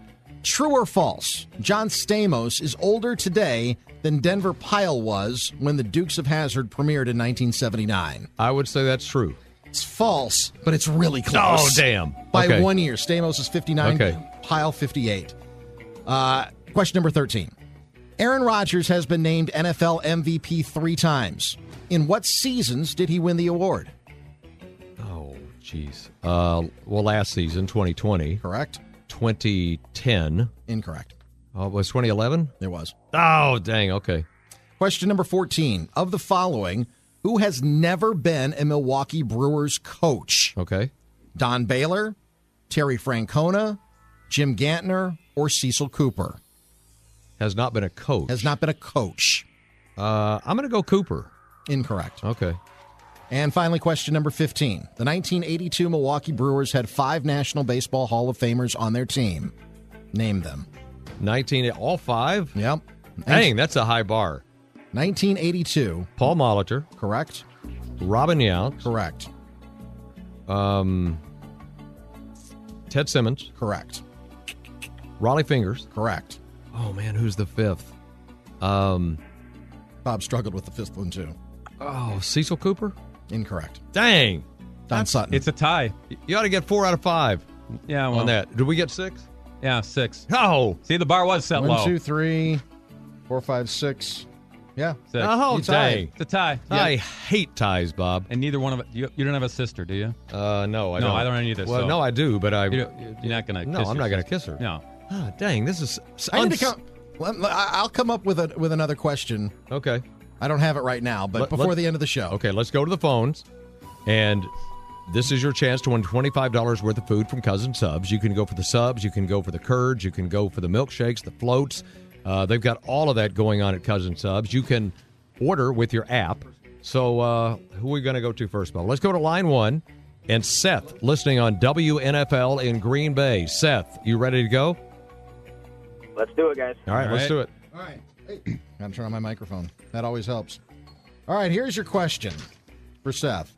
S1: True or false? John Stamos is older today than Denver Pyle was when the Dukes of Hazzard premiered in 1979.
S7: I would say that's true.
S1: It's false, but it's really close.
S7: Oh, damn.
S1: By
S7: Okay.
S1: one year. Stamos is 59.
S7: Okay.
S1: Pyle 58. Uh, question number 13. Aaron Rodgers has been named NFL MVP three times. In what seasons did he win the award?
S7: Oh, jeez. Uh, well, last season, 2020.
S1: Correct.
S7: 2010.
S1: Incorrect.
S7: Oh, it was 2011?
S1: It was.
S7: Oh, dang. Okay.
S1: Question number 14. Of the following, who has never been a Milwaukee Brewers coach?
S7: Okay.
S1: Don Baylor, Terry Francona, Jim Gantner, or Cecil Cooper?
S7: Has not been a coach.
S1: Has not been a coach.
S7: Uh, I'm going to go Cooper.
S1: Incorrect.
S7: Okay.
S1: And finally, question number 15. The 1982 Milwaukee Brewers had five National Baseball Hall of Famers on their team. Name them.
S7: 19, all five?
S1: Yep.
S7: Dang, that's a high bar.
S1: 1982.
S7: Paul Molitor.
S1: Correct.
S7: Robin Yount.
S1: Correct.
S7: Um, Ted Simmons.
S1: Correct.
S7: Rollie Fingers.
S1: Correct.
S7: Oh, man, who's the fifth? Um,
S1: Bob struggled with the fifth one, too.
S7: oh, Cecil Cooper?
S1: Incorrect.
S7: Dang.
S1: Don Sutton.
S8: It's a tie.
S7: You ought to get four out of five
S8: Yeah, well,
S7: on that. Did we get six?
S8: Yeah, six.
S7: Oh.
S8: See, the bar was set
S1: One,
S8: low.
S1: two, three, four, five, six. Yeah.
S8: Six.
S7: Oh,
S1: You tied.
S7: dang.
S8: It's a tie.
S7: I hate ties, Bob.
S8: And neither one of. You, you don't have a sister, do you?
S7: Uh, no, I
S8: No,
S7: don't.
S8: No, I don't either,
S7: Well,
S8: so-
S7: no, I do, but I.
S8: You don't- you're not gonna.
S7: no,
S8: kiss
S7: I'm
S8: your
S7: not going to kiss her.
S8: No.
S7: Ah, dang, this is.
S1: I need to come, I'll come up with a with another question.
S7: Okay.
S1: I don't have it right now, but
S7: Let-
S1: before
S7: let-
S1: the end of the show.
S7: Okay, let's go to the phones. And this is your chance to win $25 worth of food from Cousins Subs. You can go for the subs, you can go for the curds, you can go for the milkshakes, the floats. Uh, they've got all of that going on at Cousins Subs. You can order with your app. So, uh, who are we going to go to first, Bob? Let's go to line one. And Seth, listening on WNFL in Green Bay. Seth, you ready to go?
S9: Let's do it, guys.
S7: All right,
S8: All
S7: let's
S8: right.
S7: do it.
S1: All right. Hey, gotta turn on my microphone. That always helps. All right, here's your question for Seth.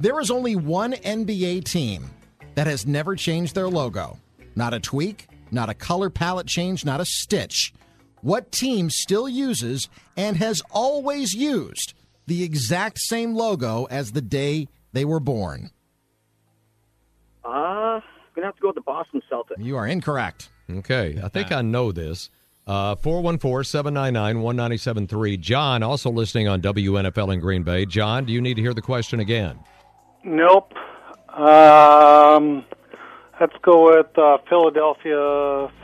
S1: There is only one NBA team that has never changed their logo. Not a tweak, not a color palette change, not a stitch. What team still uses and has always used the exact same logo as the day they were born?
S9: Uh, gonna have to go with the Boston Celtics.
S1: You are incorrect.
S7: Okay, I think I know this. Uh, 414 799 1973. John, also listening on WNFL in Green Bay. John, do you need to hear the question again?
S10: Nope. Um, let's go with uh, Philadelphia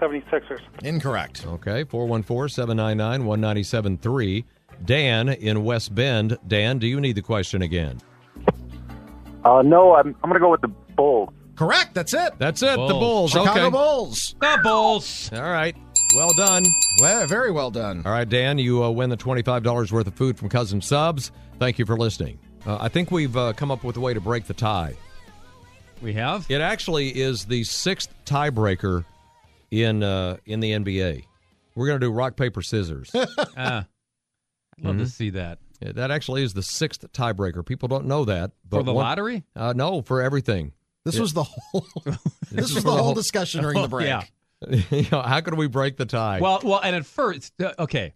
S10: 76ers.
S1: Incorrect.
S7: Okay, 414 799 1973. Dan in West Bend. Dan, do you need the question again?
S11: Uh, no, I'm, I'm going to go with the Bulls.
S1: Correct. That's it.
S7: That's it, the
S8: Bulls.
S7: Bulls.
S1: Chicago
S7: okay.
S1: Bulls.
S8: The Bulls.
S7: All right, well done.
S1: Well, very well done.
S7: All right, Dan, you uh, win the $25 worth of food from Cousins Subs. Thank you for listening. Uh, I think we've uh, come up with a way to break the tie.
S8: We have.
S7: It actually is the sixth tiebreaker in uh, in the NBA. We're going to do rock paper scissors.
S8: Ah, I'd love to see that
S7: Yeah, that actually is the sixth tiebreaker. People don't know that. But
S8: for the
S7: one-
S8: lottery.
S7: Uh, no, for everything.
S1: This was the whole. this was the whole discussion during the break.
S8: Yeah.
S7: you know, how could we break the tie?
S8: Well, well, and at first, uh, okay,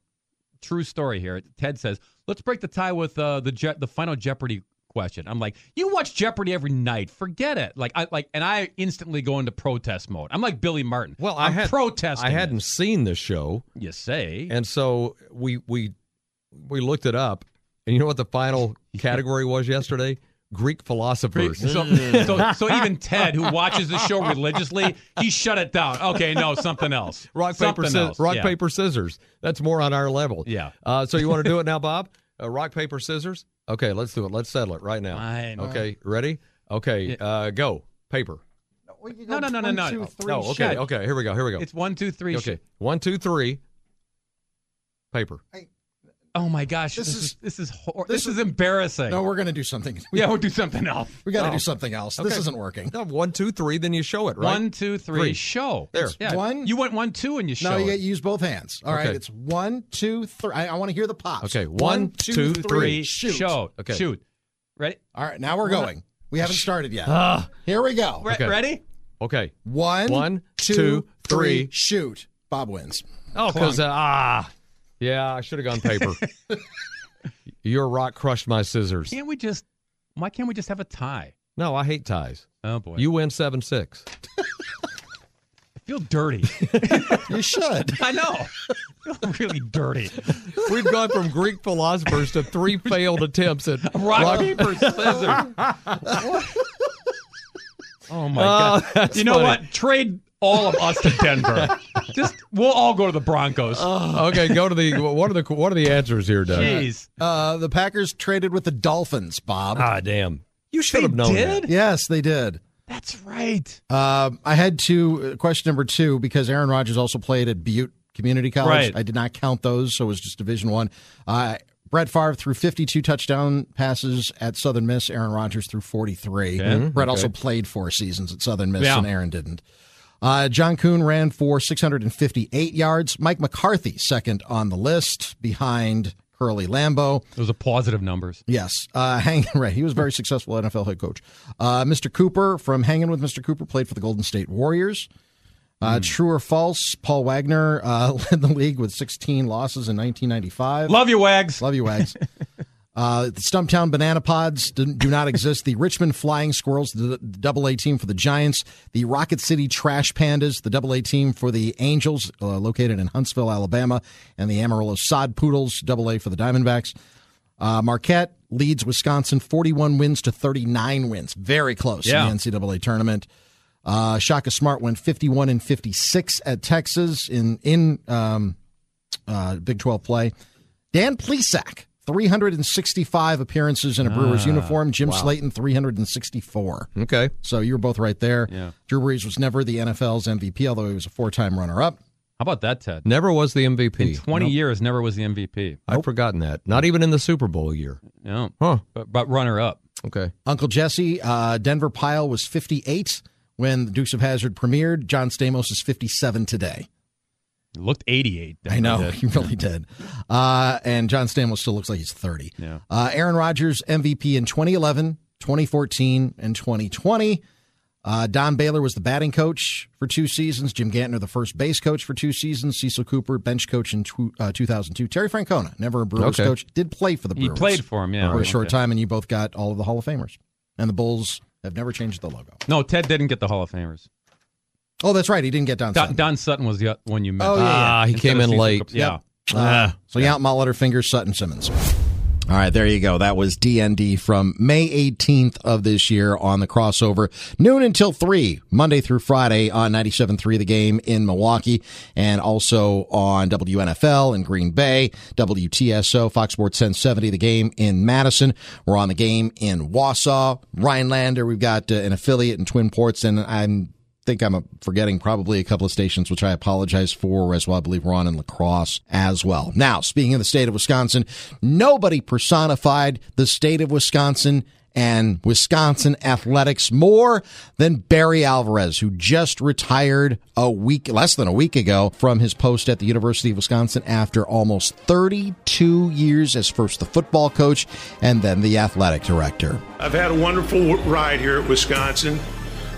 S8: true story here. Ted says, "Let's break the tie with uh, the Je- the final Jeopardy question." I'm like, "You watch Jeopardy every night? Forget it!" Like, I like, and I instantly go into protest mode. I'm like Billy Martin.
S7: well, I
S8: I'm
S7: had
S8: protesting.
S7: I hadn't
S8: this.
S7: seen the show,
S8: You say?
S7: and so we we we looked it up, and you know what the final category was yesterday? Greek philosophers.
S8: So, so, so even Ted, who watches the show religiously, he shut it down. Okay, no, something else.
S7: rock
S8: something
S7: paper scissors.
S8: else.
S7: Rock
S8: Yeah.
S7: paper scissors. That's more on our level.
S8: Yeah.
S7: Uh, so you want to do it now, Bob? Uh, rock paper scissors. Okay, let's do it. Let's settle it right now.
S8: Fine.
S7: Okay, ready? Okay, uh, go. Paper.
S8: No, no, no, no, no.
S7: No, okay,
S8: Shit.
S7: okay. Here we go. Here we go.
S8: It's one, two, three.
S7: okay, one, two, three. Paper.
S8: Oh my gosh, this,
S1: This
S8: is
S1: is-
S8: this is hor-
S1: this
S8: this, is embarrassing.
S1: No, we're going to do something.
S8: yeah, we'll do something else.
S1: We got to
S7: Oh.
S1: do something else. This isn't working.
S7: No, one, two, three. Then you show it, right?
S8: One, two, three.
S7: Three.
S8: Show.
S7: There.
S8: Yeah.
S1: One-
S8: You went one, two, and you show. It.
S1: No, you
S8: it.
S1: use both hands. All right,
S7: Okay.
S1: it's one, two, three. I, I want to hear the pops.
S7: Okay, one, two, three.
S8: three.
S1: Shoot.
S8: Show.
S7: Okay.
S8: Shoot. Ready?
S1: All right, now we're going. We haven't started yet.
S7: Ah,
S1: Here we go.
S8: Re-
S7: Okay.
S8: Ready?
S7: okay.
S1: One,
S7: One,
S1: two,
S7: two,
S1: three.
S7: three.
S1: Shoot. Bob wins.
S7: Oh, because uh, ah, yeah, I should have gone paper. Your rock crushed my scissors.
S8: Can't we just? Why can't we just have a tie?
S7: No, I hate ties.
S8: Oh boy,
S7: You win seven six.
S8: I feel dirty.
S1: You should.
S8: I know. I feel really dirty.
S7: We've gone from Greek philosophers to three failed attempts at
S8: Rock, paper, scissors. oh my
S7: Oh,
S8: god!
S7: that's
S8: You know
S7: funny.
S8: what? Trade all of us to Denver. Just we'll all go to the Broncos.
S7: Okay, go to the what are the what are the answers here, Doug?
S8: Jeez.
S1: Uh, the Packers traded with the Dolphins, Bob.
S7: Ah, damn. You should have known
S8: did?
S7: that.
S1: yes, they did.
S8: That's right.
S1: Uh, I had to uh, question number two because Aaron Rodgers also played at Butte Community College.
S8: Right.
S1: I did not count those, so it was just Division One. Uh, Brett Favre threw 52 touchdown passes at Southern Miss. Aaron Rodgers threw 43.
S8: Okay.
S1: Brett also played four seasons at Southern Miss,
S8: Yeah.
S1: and Aaron didn't. Uh, John Kuhn ran for 658 yards. Mike McCarthy second on the list behind Curly Lambeau.
S8: Those are positive numbers.
S1: Yes, uh, hang right. He was a very successful NFL head coach. Uh, Mr. Cooper from Hanging with Mr. Cooper played for the Golden State Warriors. Uh, True or false? Paul Wagner uh, led the league with 16 losses in 1995.
S8: Love you, Wags.
S1: Love you, Wags. Uh, the Stumptown Banana Pods do, do not exist. The Richmond Flying Squirrels, the, the Double A team for the Giants. The Rocket City Trash Pandas, the Double A team for the Angels, uh, located in Huntsville, Alabama, and the Amarillo Sod Poodles, Double A for the Diamondbacks. Uh, Marquette leads Wisconsin 41 wins to 39 wins. Very close
S8: Yeah.
S1: in the NCAA tournament. Uh, Shaka Smart went 51 and 56 at Texas in in um, uh, Big 12 play. Dan Plesac, 365 appearances in a Brewers uniform. Jim Slaton, 364.
S7: Okay.
S1: So you were both right there.
S8: Yeah.
S1: Drew Brees was never the NFL's MVP, although he was a four-time runner-up.
S8: How about that, Ted?
S7: Never was the
S8: In
S7: MVP.
S8: 20 years, never was the MVP.
S7: I've forgotten that. Not even in the Super Bowl year.
S8: Yeah.
S7: Huh.
S8: But, but runner up.
S7: Okay.
S1: Uncle Jesse, uh, Denver Pyle was 58 when the Dukes of Hazzard premiered. John Stamos is 57 today.
S8: It looked 88.
S1: I know he really did. Uh, and John Stamos still looks like he's 30.
S8: Yeah.
S1: Uh, Aaron Rodgers MVP in 2011, 2014, and 2020. Uh, Don Baylor was the batting coach for two seasons. Jim Gantner, the first base coach for two seasons. Cecil Cooper, bench coach in uh, 2002. Terry Francona, never a Brewers
S7: Okay.
S1: coach, did play for the
S8: He played for him, yeah.
S1: for a short
S8: Okay.
S1: time, and you both got all of the Hall of Famers. And the Bulls have never changed the logo.
S8: No, Ted didn't get the Hall of Famers.
S1: Oh, that's right. He didn't get Don.
S8: Don,
S1: Sutton.
S8: Don Sutton was the one you missed.
S1: Oh, yeah, yeah.
S7: Ah, he
S8: Instead
S7: came in
S8: Cecil
S7: late.
S8: Cooper. Yeah.
S1: Uh, so Yount, Molitor, Fingers, Sutton, Simmons. All right, there you go. That was DND from May 18th of this year on the crossover, noon until 3, Monday through Friday on 97.3 The Game in Milwaukee, and also on WNFL in Green Bay, WTSO, Fox Sports 1070 The Game in Madison. We're on The Game in Wausau, Rhinelander. We've got uh, an affiliate in Twin Ports, and I'm think I'm forgetting probably a couple of stations, which I apologize for as well. I believe we're on in lacrosse as well. Now, speaking of the state of Wisconsin, nobody personified the state of Wisconsin and Wisconsin athletics more than Barry Alvarez, who just retired a week, less than a week ago from his post at the University of Wisconsin after almost 32 years as first the football coach and then the athletic director.
S12: I've had a wonderful ride here at Wisconsin.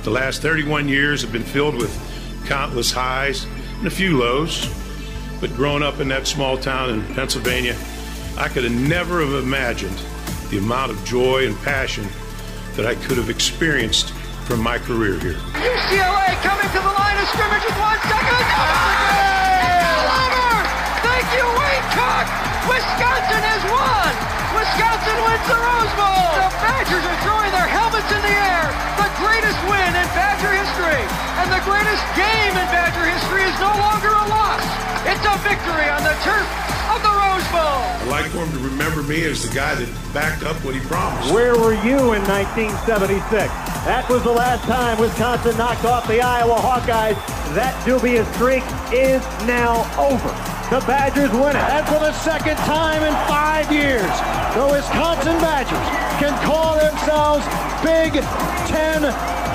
S12: The last 31 years have been filled with countless highs and a few lows. But growing up in that small town in Pennsylvania, I could have never have imagined the amount of joy and passion that I could have experienced from my career here.
S13: UCLA coming to the line of scrimmage with one second. Wisconsin wins the Rose Bowl! The Badgers are throwing their helmets in the air! The greatest win in Badger history! And the greatest game in Badger history is no longer a loss! It's a victory on the turf of the Rose Bowl!
S12: I'd like for him to remember me as the guy that backed up what he promised.
S14: Where were you in 1976? That was the last time Wisconsin knocked off the Iowa Hawkeyes. That dubious streak is now over. The Badgers win it. And for the second time in five years, the Wisconsin Badgers can call themselves Big Ten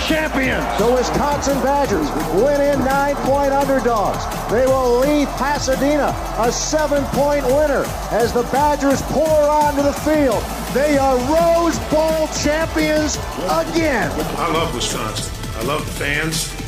S14: champions. The Wisconsin Badgers win in nine-point underdogs. They will lead Pasadena a seven-point winner as the Badgers pour onto the field. They are Rose Bowl champions again.
S12: I love Wisconsin. I love the fans.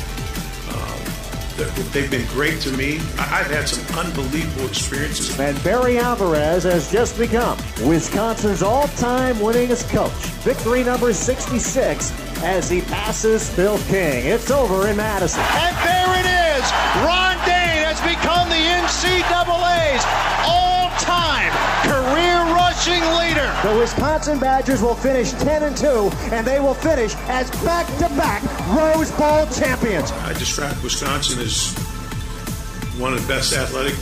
S12: They're- they've been great to me. I- I've had some unbelievable experiences.
S14: And Barry Alvarez has just become Wisconsin's all-time winningest coach. Victory number 66 as he passes Phil King. It's over in Madison.
S15: And there it is. Ron Dayne has become the NCAA's all-time career rushing leader.
S14: The Wisconsin Badgers will finish 10 and 2, and they will finish as back-to-back Rose Bowl champions.
S12: I describe Wisconsin as one of the best athletic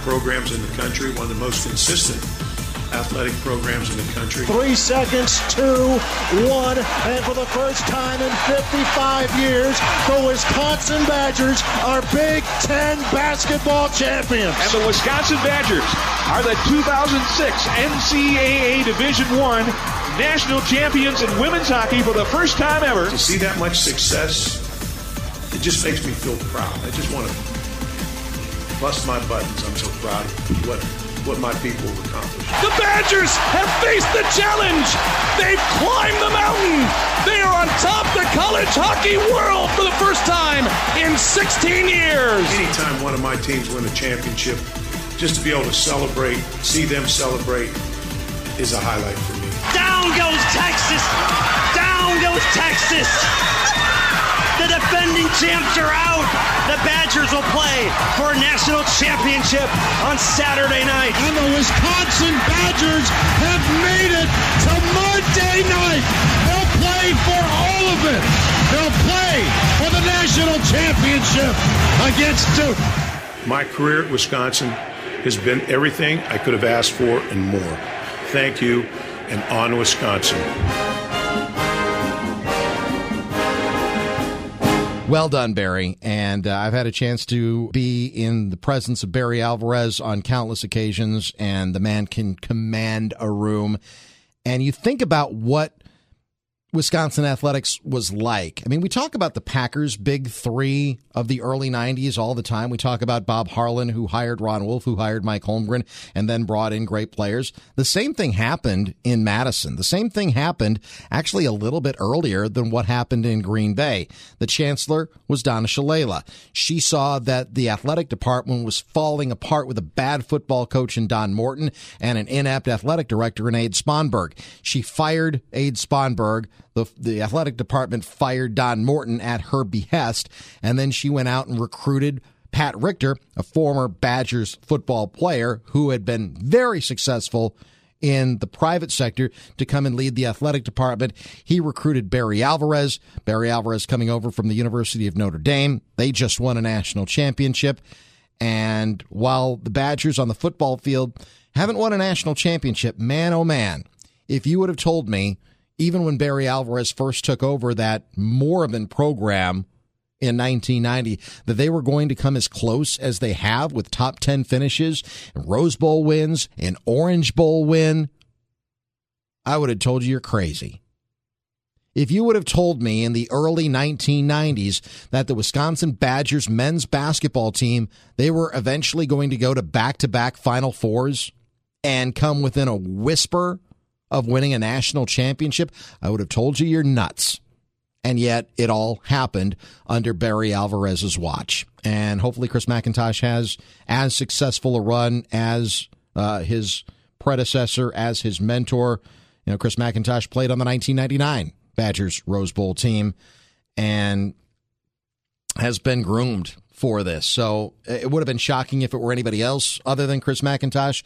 S12: programs in the country, one of the most consistent athletic programs in the country.
S15: Three seconds, two, one, and for the first time in 55 years, the Wisconsin Badgers are Big Ten basketball champions.
S16: And the Wisconsin Badgers are the 2006 NCAA Division One national champions in women's hockey for the first time ever.
S12: To see that much success, it just makes me feel proud. I just want to bust my buttons. I'm so proud of what what my people have accomplished.
S16: The Badgers have faced the challenge. They've climbed the mountain. They are on top of the college hockey world for the first time in 16 years.
S12: Anytime one of my teams win a championship, just to be able to celebrate, see them celebrate, is a highlight for me.
S17: Down goes Texas. Down goes Texas. The defending champs are out. The Badgers will play for a national championship on Saturday night.
S15: And the Wisconsin Badgers have made it to Monday night. They'll play for all of it. They'll play for the national championship against Duke.
S12: My career at Wisconsin has been everything I could have asked for and more. Thank you, and on Wisconsin.
S1: Well done, Barry. And uh, I've had a chance to be in the presence of Barry Alvarez on countless occasions, and the man can command a room. And you think about what Wisconsin athletics was like. I mean, we talk about the Packers' big three of the early 90s all the time. We talk about Bob Harlan, who hired Ron Wolf, who hired Mike Holmgren, and then brought in great players. The same thing happened in Madison. The same thing happened actually a little bit earlier than what happened in Green Bay. The chancellor was Donna Shalala. She saw that the athletic department was falling apart with a bad football coach in Don Morton and an inept athletic director in Ade Sponberg. She fired Ade Sponberg the, the athletic department fired Don Morton at her behest, and then she went out and recruited Pat Richter, a former Badgers football player who had been very successful in the private sector to come and lead the athletic department. He recruited Barry Alvarez. Barry Alvarez coming over from the University of Notre Dame. They just won a national championship. And while the Badgers on the football field haven't won a national championship, man, oh man, if you would have told me even when Barry Alvarez first took over that Mormon program in 1990 that they were going to come as close as they have with top 10 finishes, and Rose Bowl wins, and Orange Bowl win, I would have told you you're crazy. If you would have told me in the early 1990s that the Wisconsin Badgers men's basketball team, they were eventually going to go to back-to-back Final Fours and come within a whisper of winning a national championship, I would have told you you're nuts. And yet it all happened under Barry Alvarez's watch. And hopefully Chris McIntosh has as successful a run as uh, his predecessor, as his mentor. You know, Chris McIntosh played on the 1999 Badgers Rose Bowl team and has been groomed for this. So it would have been shocking if it were anybody else other than Chris McIntosh.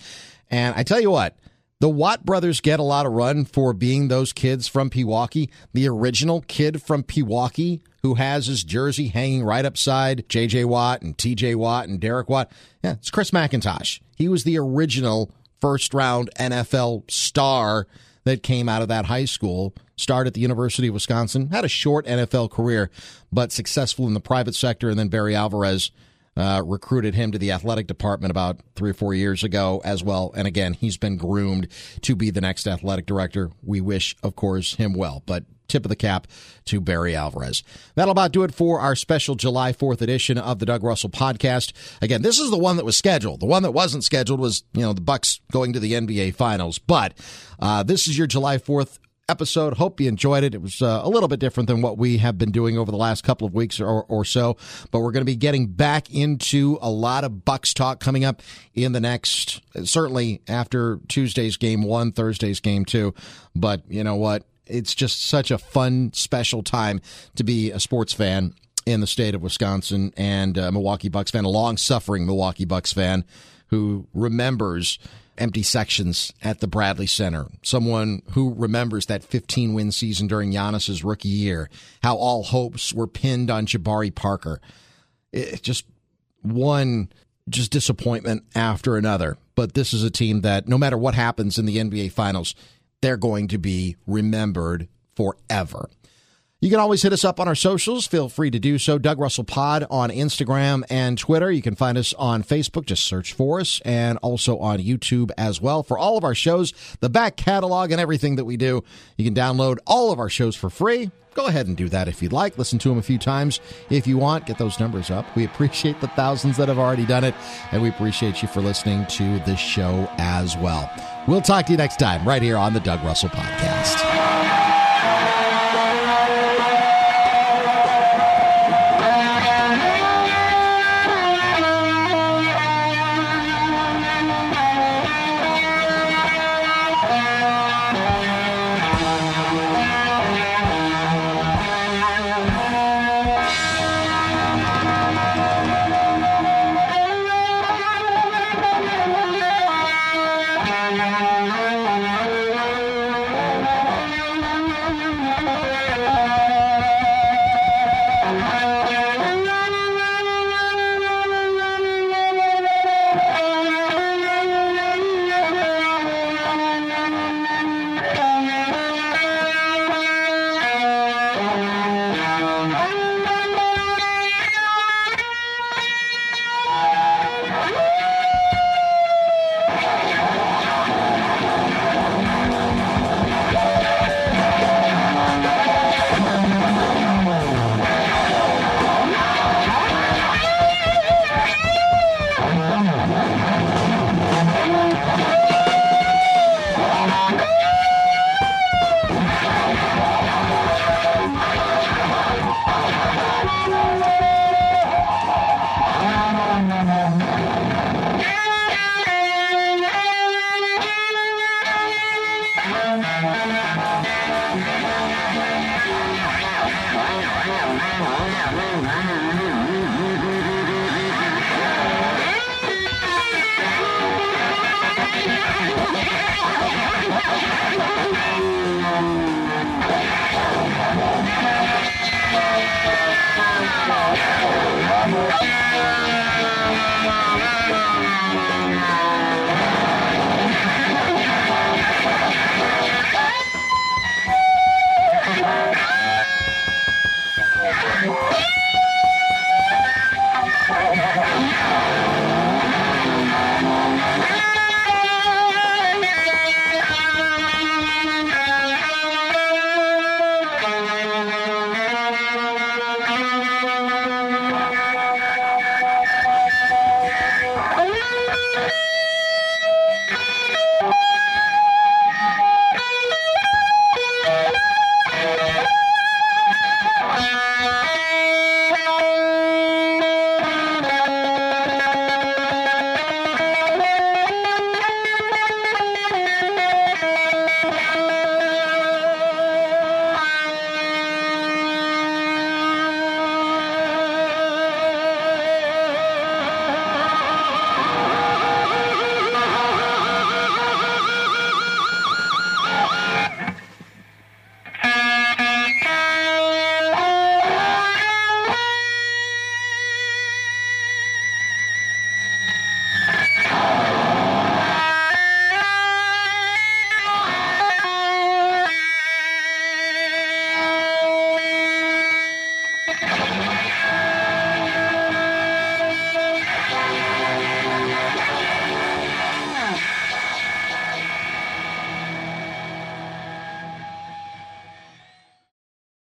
S1: And I tell you what, the Watt brothers get a lot of run for being those kids from Pewaukee. The original kid from Pewaukee who has his jersey hanging right upside J.J. Watt and T.J. Watt and Derek Watt. Yeah, it's Chris McIntosh. He was the original first round NFL star that came out of that high school. Started at the University of Wisconsin, had a short NFL career, but successful in the private sector. And then Barry Alvarez uh, recruited him to the athletic department about three or four years ago as well. And again, he's been groomed to be the next athletic director. We wish, of course, him well, but tip of the cap to Barry Alvarez. That'll about do it for our special July 4th edition of the Doug Russell podcast. Again, this is the one that was scheduled. The one that wasn't scheduled was, you know, the Bucks going to the NBA finals, but uh, this is your July 4th episode. Hope you enjoyed it. It was uh, a little bit different than what we have been doing over the last couple of weeks or, or so, but we're going to be getting back into a lot of Bucks talk coming up in the next, certainly after Tuesday's game one, Thursday's game two. But you know what? it's just such a fun, special time to be a sports fan in the state of Wisconsin and a Milwaukee Bucks fan, a long suffering Milwaukee Bucks fan who remembers empty sections at the Bradley Center. Someone who remembers that 15 win season during Giannis's rookie year, how all hopes were pinned on Jabari Parker. It just one just disappointment after another. But this is a team that no matter what happens in the NBA finals, they're going to be remembered forever. You can always hit us up on our socials. Feel free to do so. Doug Russell Pod on Instagram and Twitter. You can find us on Facebook. Just search for us and also on YouTube as well. For all of our shows, the back catalog and everything that we do, you can download all of our shows for free. Go ahead and do that if you'd like. Listen to them a few times if you want. Get those numbers up. We appreciate the thousands that have already done it, and we appreciate you for listening to this show as well. We'll talk to you next time right here on the Doug Russell Podcast.